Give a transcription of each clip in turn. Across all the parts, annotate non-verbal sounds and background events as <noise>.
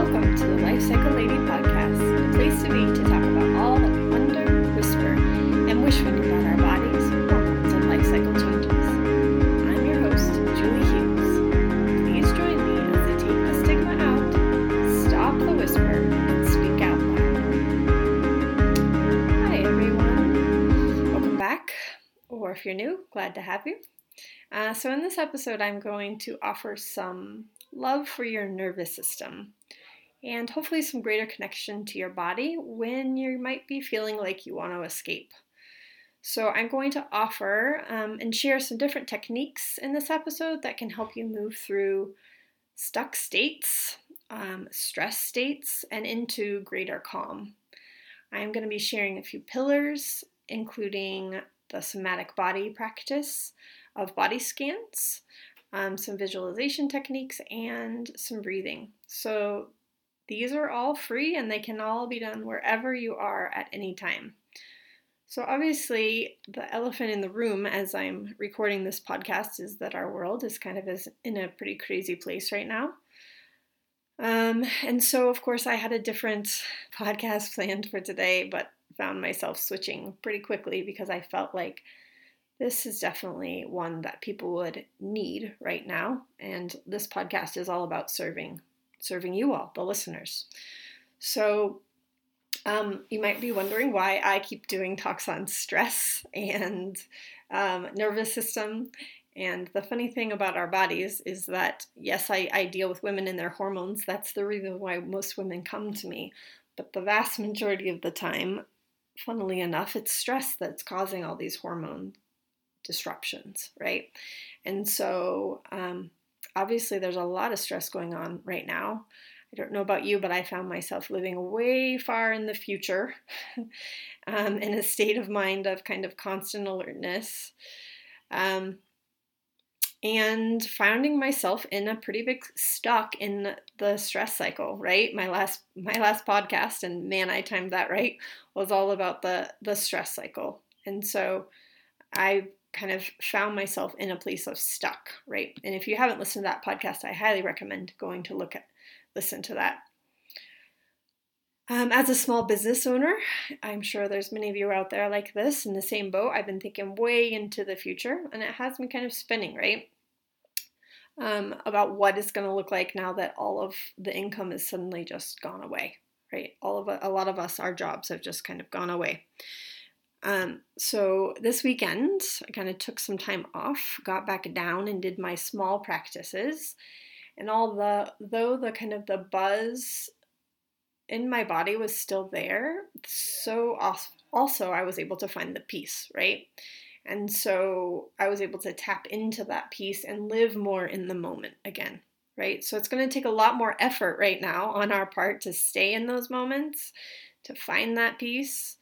Welcome to the Life Cycle Lady podcast, a place to be to talk about all that we wonder, whisper, and wish we knew about our bodies, hormones, and life cycle changes. I'm your host, Julie Hughes. Please join me as I take the stigma out, stop the whisper, and speak out loud. Hi, everyone. Welcome back, or if you're new, glad to have you. Uh, so, in this episode, I'm going to offer some love for your nervous system and hopefully some greater connection to your body when you might be feeling like you want to escape. So, I'm going to offer um, and share some different techniques in this episode that can help you move through stuck states, um, stress states, and into greater calm. I'm going to be sharing a few pillars, including the somatic body practice of body scans, um, some visualization techniques, and some breathing. So, these are all free and they can all be done wherever you are at any time. So, obviously, the elephant in the room as I'm recording this podcast is that our world is kind of in a pretty crazy place right now. Um, and so, of course, I had a different <laughs> podcast planned for today, but found myself switching pretty quickly because I felt like this is definitely one that people would need right now. And this podcast is all about serving serving you all, the listeners. So, um, you might be wondering why I keep doing talks on stress and um, nervous system. And the funny thing about our bodies is that, yes, I, I deal with women and their hormones. That's the reason why most women come to me. But the vast majority of the time, funnily enough, it's stress that's causing all these hormone disruptions, right? And so, um, obviously there's a lot of stress going on right now. I don't know about you, but I found myself living way far in the future <laughs> um, in a state of mind of kind of constant alertness. Um, and finding myself in a pretty big stuck in the stress cycle right my last my last podcast and man i timed that right was all about the the stress cycle and so i kind of found myself in a place of stuck, right? And if you haven't listened to that podcast, I highly recommend going to look at listen to that. Um, as a small business owner, I'm sure there's many of you out there like this in the same boat. I've been thinking way into the future, and it has me kind of spinning, right? Um, about what it's going to look like now that all of the income has suddenly just gone away, right? All of a lot of us, our jobs have just kind of gone away. Um, so this weekend, I kind of took some time off, got back down, and did my small practices. And all the though the kind of the buzz in my body was still there, so also I was able to find the peace, right? And so I was able to tap into that peace and live more in the moment again, right? So it's going to take a lot more effort right now on our part to stay in those moments, to find that peace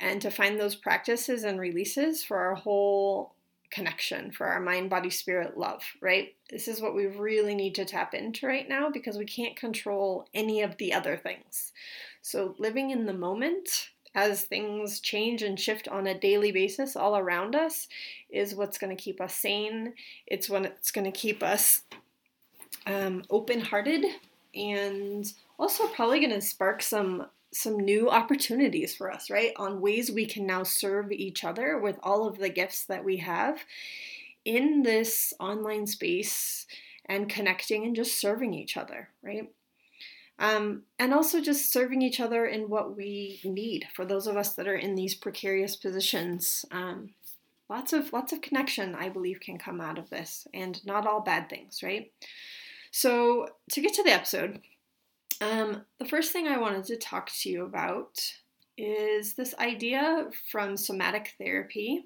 and to find those practices and releases for our whole connection, for our mind, body, spirit, love, right? This is what we really need to tap into right now because we can't control any of the other things. So, living in the moment as things change and shift on a daily basis all around us is what's going to keep us sane. It's when it's going to keep us um, open hearted and also probably going to spark some some new opportunities for us, right? On ways we can now serve each other with all of the gifts that we have in this online space and connecting and just serving each other, right? Um, and also just serving each other in what we need for those of us that are in these precarious positions. Um, lots of lots of connection, I believe, can come out of this, and not all bad things, right? So to get to the episode, um, the first thing I wanted to talk to you about is this idea from somatic therapy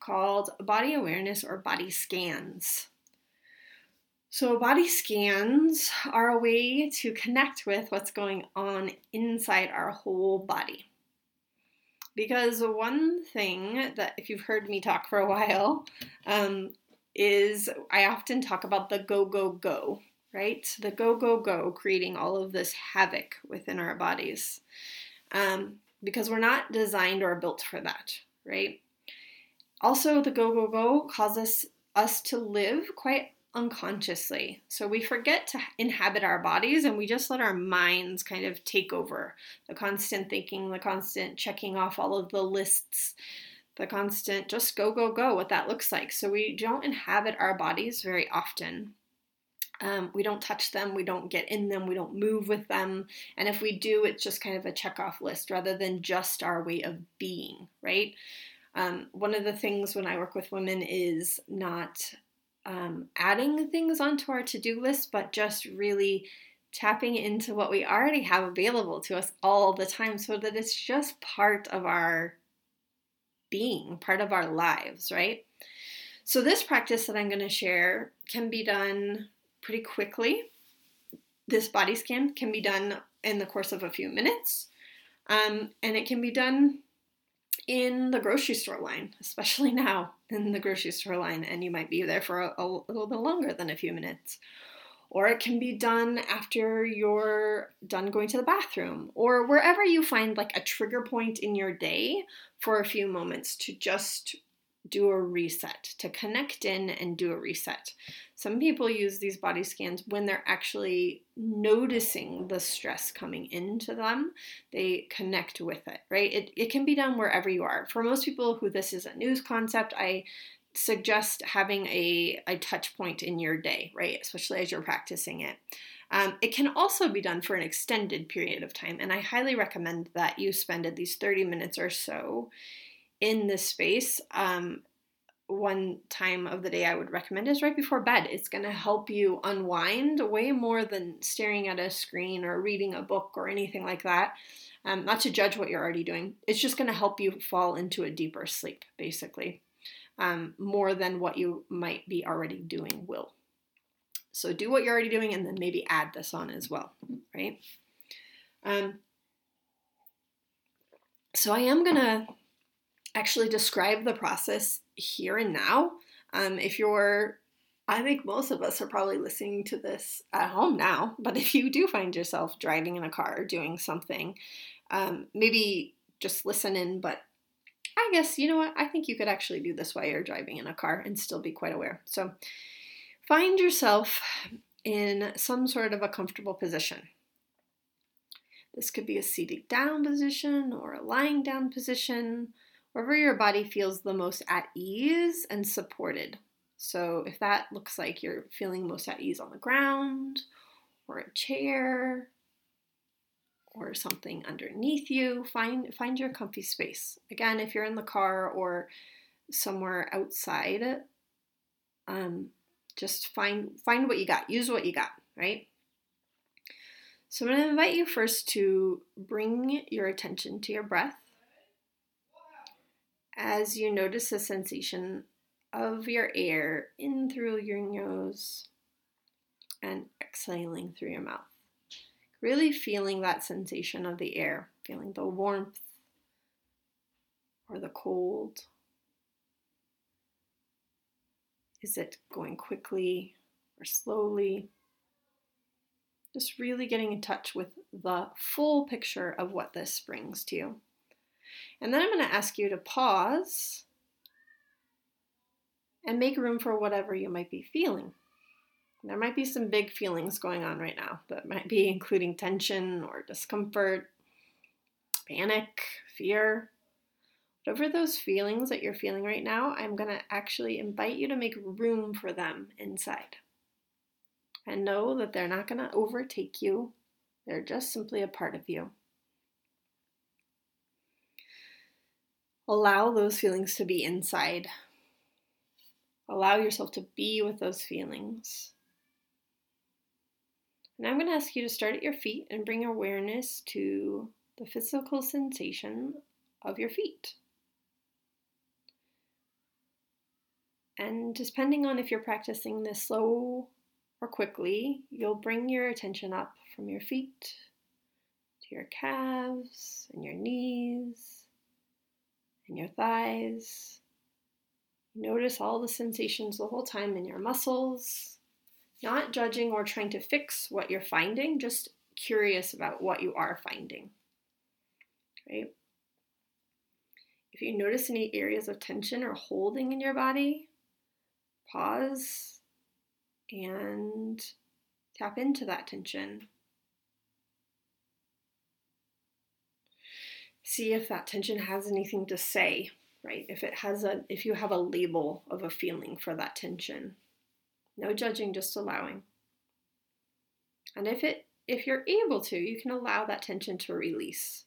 called body awareness or body scans. So, body scans are a way to connect with what's going on inside our whole body. Because one thing that, if you've heard me talk for a while, um, is I often talk about the go, go, go right? The go, go, go, creating all of this havoc within our bodies. Um, because we're not designed or built for that, right? Also, the go, go, go causes us to live quite unconsciously. So we forget to inhabit our bodies and we just let our minds kind of take over the constant thinking, the constant checking off all of the lists, the constant just go, go, go, what that looks like. So we don't inhabit our bodies very often. Um, we don't touch them, we don't get in them, we don't move with them. And if we do, it's just kind of a check off list rather than just our way of being, right? Um, one of the things when I work with women is not um, adding things onto our to do list, but just really tapping into what we already have available to us all the time so that it's just part of our being, part of our lives, right? So, this practice that I'm going to share can be done pretty quickly. This body scan can be done in the course of a few minutes, um, and it can be done in the grocery store line, especially <laughs> now in the grocery store line, and you might be there for a, a, little bit longer than a few minutes. Or it can be done after you're done going to the bathroom, or wherever you find like a trigger point in your day for a few moments to just do a reset, to connect in and do a reset. Some people use these body scans when they're actually noticing the stress coming into them. They connect with it, right? It, it can be done wherever you are. For most people who this is a news concept, I suggest having a, a touch point in your day, right? Especially as you're practicing it. Um, it can also be done for an extended period of time, and I highly recommend that you spend at least 30 minutes or so in this space. Um, one time of the day I would recommend is right before bed. It's going to help you unwind way more than staring at a screen or reading a book or anything like that. Um, not to judge what you're already doing, it's just going to help you fall into a deeper sleep, basically, um, more than what you might be already doing will. So do what you're already doing and then maybe add this on as well, right? Um, so I am going to actually describe the process here and now. Um, if you're, I think most of us are probably listening to this at home now, but if you do find yourself driving in a car or doing something, um, maybe just listen in, but I guess, you know what, I think you could actually do this while you're driving in a car and still be quite aware. So find yourself in some sort of a comfortable position. This could be a seated down position or a lying down position wherever your body feels the most at ease and supported. So, if that looks like you're feeling most at ease on the ground, or a chair, or something underneath you, find find your comfy space. Again, if you're in the car or somewhere outside, um, just find find what you got. Use what you got, right? So I'm going to invite you first to bring your attention to your breath as you notice the sensation of your air in through your nose and exhaling through your mouth. Really feeling that sensation of the air, feeling the warmth or the cold. Is it going quickly or slowly? Just really getting in touch with the full picture of what this brings to you. And then I'm going to ask you to pause and make room for whatever you might be feeling. There might be some big feelings going on right now that might be including tension or discomfort, panic, fear. Whatever those feelings that you're feeling right now, I'm going to actually invite you to make room for them inside. And know that they're not going to overtake you, they're just simply a part of you. Allow those feelings to be inside. Allow yourself to be with those feelings. And I'm going to ask you to start at your feet and bring awareness to the physical sensation of your feet. And depending on if you're practicing this slow or quickly, you'll bring your attention up from your feet to your calves and your knees and your thighs. Notice all the sensations the whole time in your muscles, not judging or trying to fix what you're finding, just curious about what you are finding. Right? If you notice any areas of tension or holding in your body, pause and tap into that tension. See if that tension has anything to say, right? If it has a if you have a label of a feeling for that tension. No judging, just allowing. And if it if you're able to, you can allow that tension to release.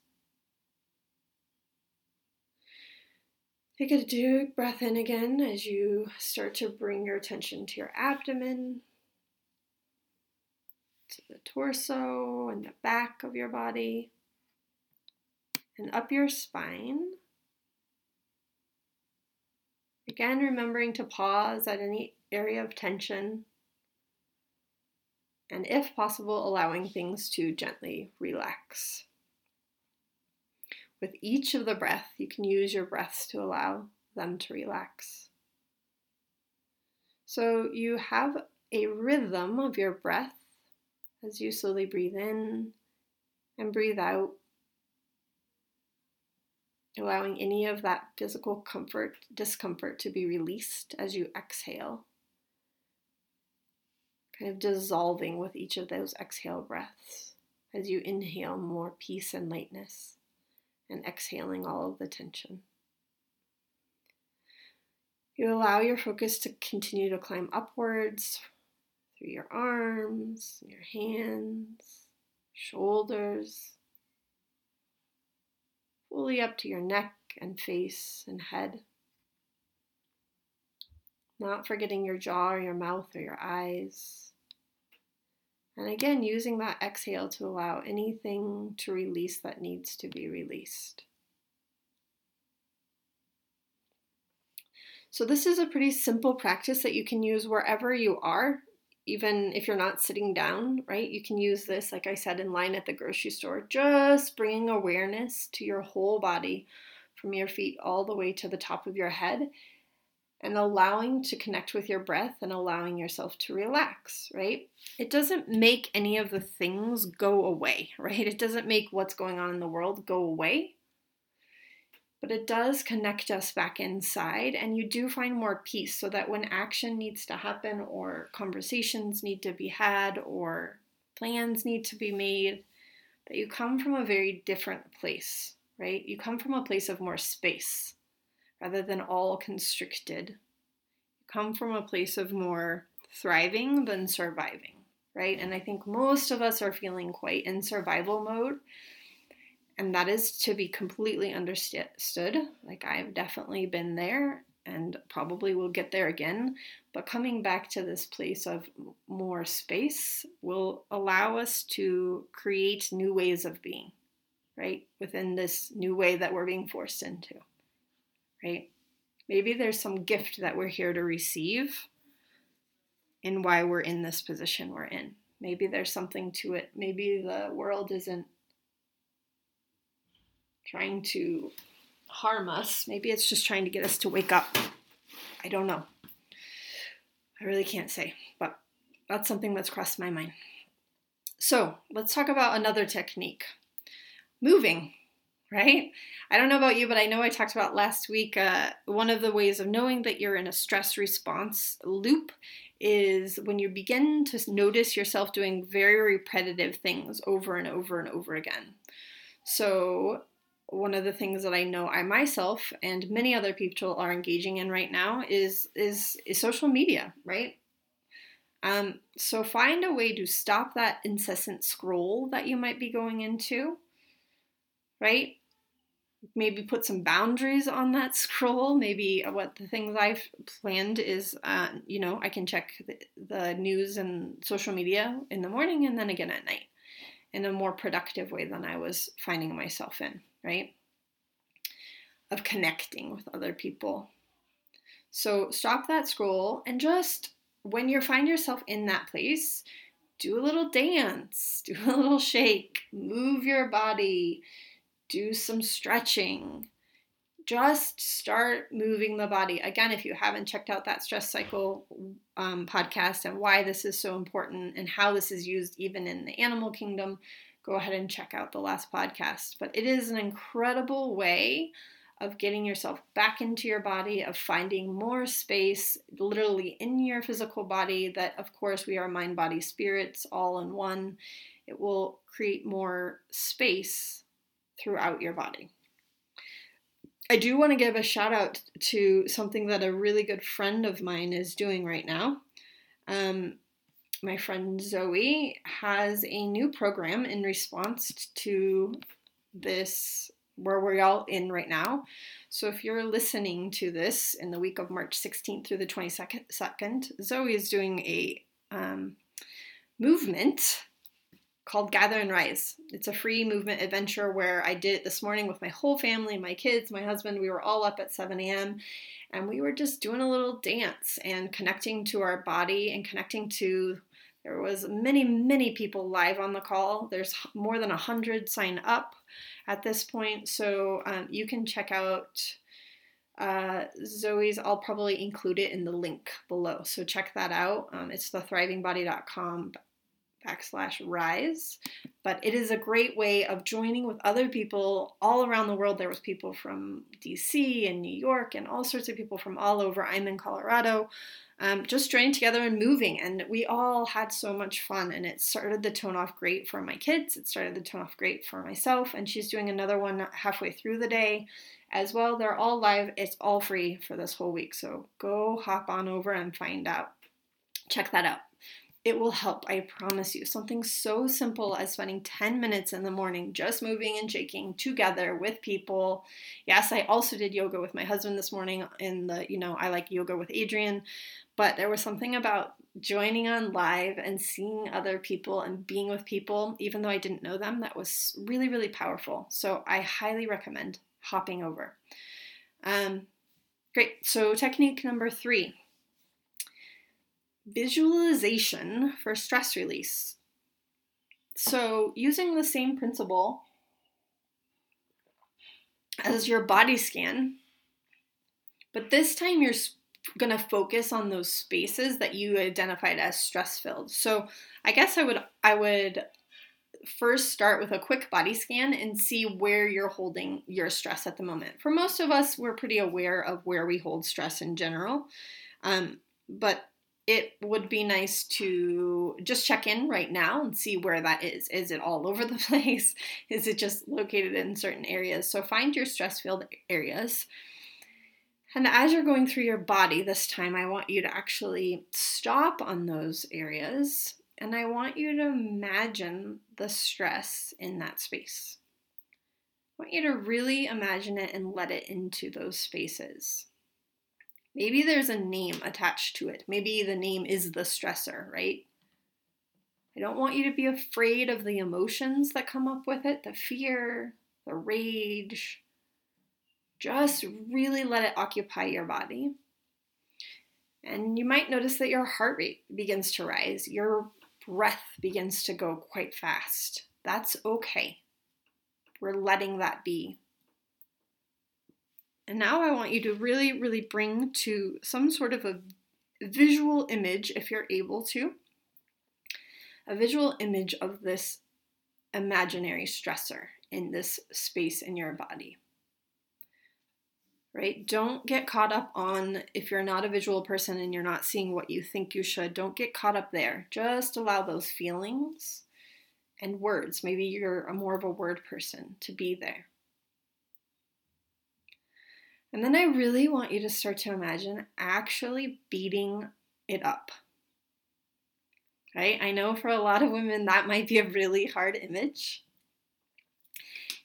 Take a deep breath in again as you start to bring your attention to your abdomen, to the torso and the back of your body, and up your spine. Again, remembering to pause at any area of tension, and if possible, allowing things to gently relax. With each of the breath, you can use your breaths to allow them to relax. So you have a rhythm of your breath as you slowly breathe in and breathe out, allowing any of that physical comfort, discomfort to be released as you exhale. Kind of dissolving with each of those exhale breaths as you inhale more peace and lightness and exhaling all of the tension. You allow your focus to continue to climb upwards through your arms, your hands, shoulders, fully up to your neck and face and head. Not forgetting your jaw or your mouth or your eyes. And again, using that exhale to allow anything to release that needs to be released. So, this is a pretty simple practice that you can use wherever you are, even if you're not sitting down, right? You can use this, like I said, in line at the grocery store, just bringing awareness to your whole body from your feet all the way to the top of your head and allowing to connect with your breath and allowing yourself to relax, right? It doesn't make any of the things go away, <laughs> right? It doesn't make what's going on in the world go away, but it does connect us back inside, and you do find more peace so that when action needs to happen, or conversations need to be had, or plans need to be made, that you come from a very different place, right? You come from a place of more space rather than all constricted. You come from a place of more thriving than surviving, right? And I think most of us are feeling quite in survival mode. And that is to be completely understood. Like I've definitely been there and probably will get there again. But coming back to this place of more space will allow us to create new ways of being, right? Within this new way that we're being forced into right? Maybe there's some gift that we're here to receive in why we're in this position we're in. Maybe there's something to it. Maybe the world isn't trying to harm us. Maybe it's just trying to get us to wake up. I don't know. I really can't say, but that's something that's crossed my mind. So let's talk about another technique moving right? I don't know about you, but I know I talked about last week. Uh, one of the ways of knowing that you're in a stress response loop is when you begin to notice yourself doing very repetitive things over and over and over again. So, one of the things that I know I myself and many other people are engaging in right now is is, is social media, right? Um, so find a way to stop that incessant scroll that you might be going into right? Maybe put some boundaries on that <laughs> scroll. Maybe what the things I've planned is, uh, you know, I can check the, the news and social media in the morning and then again at night in a more productive way than I was finding myself in, right? Of connecting with other people. So stop that scroll and just when you find yourself in that place, do a little dance, <laughs> do a little shake, move your body, do some stretching. Just start moving the body. Again, if you haven't checked out that stress cycle um, podcast and why this is so important and how this is used even in the animal kingdom, go ahead and check out the last podcast. But it is an incredible way of getting yourself back into your body, of finding more space literally in your physical body. That, of course, we are mind, body, spirits all in one. It will create more space throughout your body. I do want to give a shout out to something that a really good friend of mine is doing right now. Um, my friend Zoe has a new program in response to this where we're all in right now. So if you're listening to this in the week of March 16th through the 22nd, Zoe is doing a um, movement called Gather and Rise. It's a free movement adventure where I did it this morning with my whole family, my kids, my husband. We were all up at 7 a.m. and we were just doing a little dance and connecting to our body and connecting to there was many many people live on the call there's more than 100 sign up at this point. So um, you can check out uh, Zoe's. I'll probably include it in the link below. So check that out. Um, it's the backslash rise. But it is a great way of joining with other people all around the world. There was people from DC and New York and all sorts of people from all over. I'm in Colorado um, just joining together and moving. And we all had so much fun. And it started the tone off great for my kids. It started the tone off great for myself. And she's doing another one halfway through the day as well. They're all live. It's all free for this whole week. So go hop on over and find out. Check that out. It will help, I promise you. Something so simple as spending 10 minutes in the morning just moving and shaking together with people. Yes, I also did yoga with my husband this morning in the, you know, I like yoga with Adriene, but there was something about joining on live and seeing other people and being with people, even though I didn't know them, that was really, really powerful. So I highly recommend hopping over. Um, great. So, technique number three visualization for stress release. So, using the same principle as your body scan, but this time you're going to focus on those spaces that you identified as stress filled. So, I guess I would I would first start with a quick body scan and see where you're holding your stress at the moment. For most of us, we're pretty aware of where we hold stress in general, um, but it would be nice to just check in right now and see where that is. Is it all over the <laughs> place? Is it just located in certain areas? So find your stress filled areas and as you're going through your body this time, I want you to actually stop on those areas and I want you to imagine the stress in that space. I want you to really imagine it and let it into those spaces. Maybe there's a name attached to it. Maybe the name is the stressor, right? I don't want you to be afraid of the emotions that come up with it the fear, the rage, just really let it occupy your body. And you might notice that your heart rate begins to rise, your breath begins to go quite fast. That's okay. We're letting that be. And now I want you to really, really bring to some sort of a visual image, if you're able to, a visual image of this imaginary stressor in this space in your body right? Don't get caught up on if you're not a visual person and you're not seeing what you think you should, don't get caught up there. Just allow those feelings and words. Maybe you're more of a word person to be there. And then I really want you to start to imagine actually beating it up. Right? I know for a lot of women that might be a really hard image.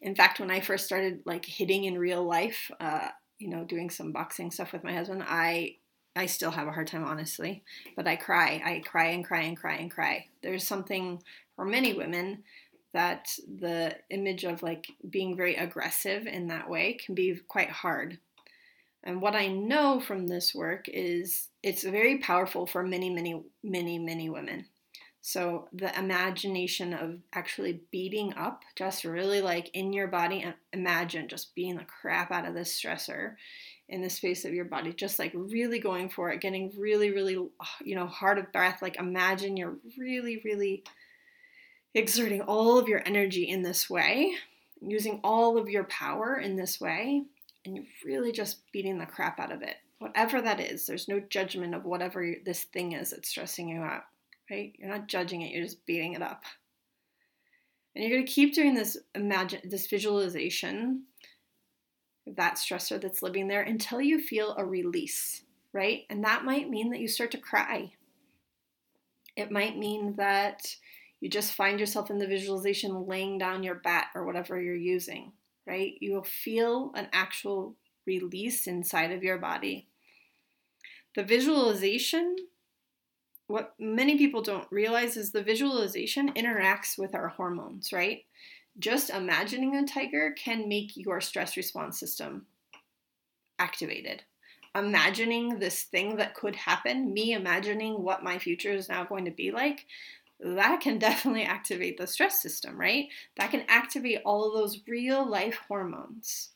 In fact, when I first started like hitting in real life, uh, you know, doing some boxing stuff with my husband, I I still have a hard time honestly, but I cry. I cry and cry and cry and cry. There's something for many women that the image of like being very aggressive in that way can be quite hard. And what I know from this work is it's very powerful for many, many, many, many women. So the imagination of actually beating up, just really like in your body, imagine just beating the crap out of this stressor in the space of your body, just like really going for it, getting really, really, you know, hard of breath. Like imagine you're really, really exerting all of your energy in this way, using all of your power in this way. And you're really just beating the crap out of it. Whatever that is, there's no judgment of whatever this thing is that's stressing you out, right? You're not judging it, you're just beating it up. And you're going to keep doing this imagine this visualization that stressor that's living there until you feel a release, right? And that might mean that you start to cry. It might mean that you just find yourself in the visualization laying down your bat or whatever you're using, right? You will feel an actual release inside of your body. The visualization, what many people don't realize is the visualization interacts with our hormones, right? just imagining a tiger can make your stress response system activated. Imagining this thing that could happen, me imagining what my future is now going to be like, that can definitely activate the stress system, right? That can activate all of those real life hormones.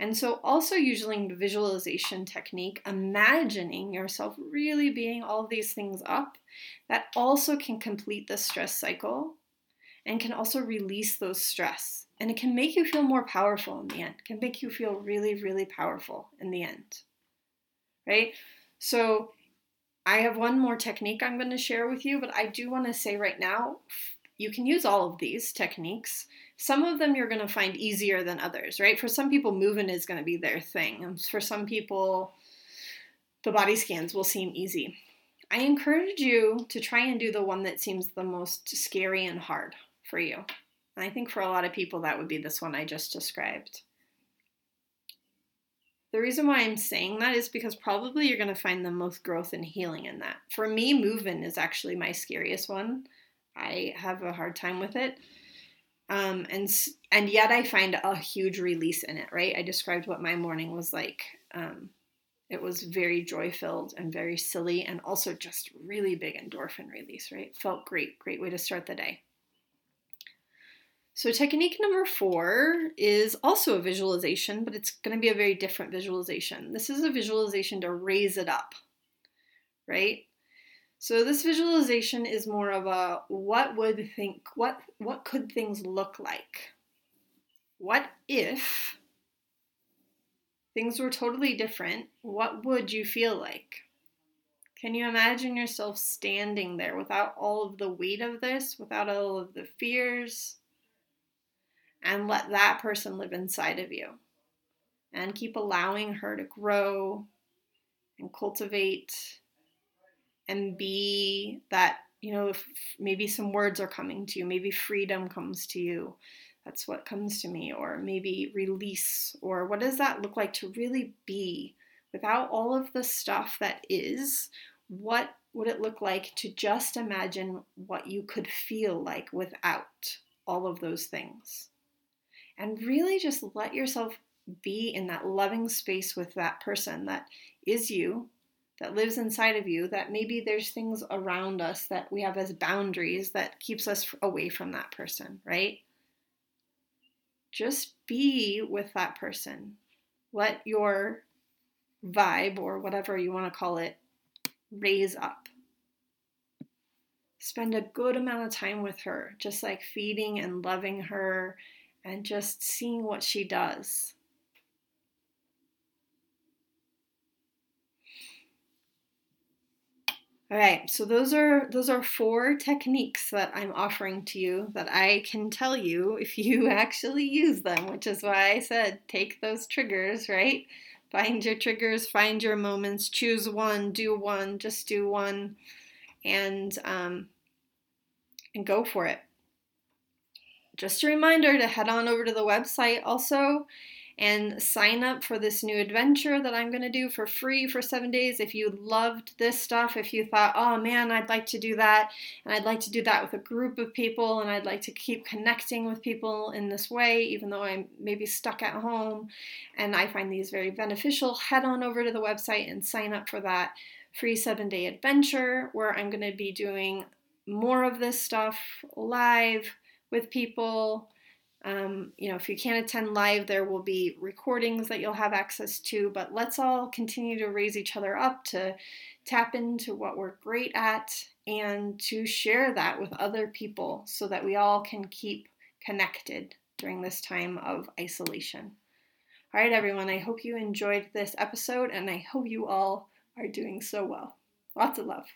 And so, also using the visualization technique, imagining yourself really being all these things up, that also can complete the stress cycle and can also release those stress. And it can make you feel more powerful in the end. It can make you feel really, really powerful in the end. Right? So I have one more technique I'm going to share with you, but I do want to say right now, you can use all of these techniques. Some of them you're going to find easier than others, right? For some people, moving is going to be their thing. For some people, the body scans will seem easy. I encourage you to try and do the one that seems the most scary and hard for you. And I think for a lot of people, that would be this one I just described. The reason why I'm saying that is because probably you're going to find the most growth and healing in that. For me, moving is actually my scariest one. I have a hard time with it. Um, and and yet I find a huge release in it. Right? I described what my morning was like. Um, it was very joy filled and very silly, and also just really big endorphin release. Right? Felt great. Great way to start the day. So, technique number four is also a visualization, but it's going to be a very different visualization. This is a visualization to raise it up, right? So this visualization is more of a what would think what what could things look like? What if things were totally different? What would you feel like? Can you imagine yourself standing there without all of the weight of this, without all of the fears? And let that person live inside of you. And keep allowing her to grow and cultivate and be that, you know, if maybe some words are coming to you, maybe freedom comes to you. That's what comes to me, or maybe release, or what does that look like to really be without all of the stuff that is? What would it look like to just imagine what you could feel like without all of those things? And really just let yourself be in that loving space with that person that is you, that lives inside of you, that maybe there's things around us that we have as boundaries that keeps us away from that person, right? Just be with that person. Let your vibe or whatever you want to call it raise up. Spend a good amount of time with her, just like feeding and loving her and just seeing what she does. All right, so those are those are four techniques that I'm offering to you that I can tell you if you <laughs> actually use them, which is why I said take those triggers, right? Find your triggers, find your moments, choose one, do one, just do one, and um, and go for it just a reminder to head on over to the website also and sign up for this new adventure that I'm going to do for free for seven days. If you loved this stuff, if you thought, oh man, I'd like to do that, and I'd like to do that with a group of people, and I'd like to keep connecting with people in this way, even though I'm maybe stuck at home and I find these very beneficial, head on over to the website and sign up for that free seven day adventure where I'm going to be doing more of this stuff live with people. Um, you know, if you can't attend live, there will be recordings that you'll have access to, but let's all continue to raise each other up to tap into what we're great at and to share that with other people so that we all can keep connected during this time of isolation. All right, everyone, I hope you enjoyed this episode and I hope you all are doing so well. Lots of love.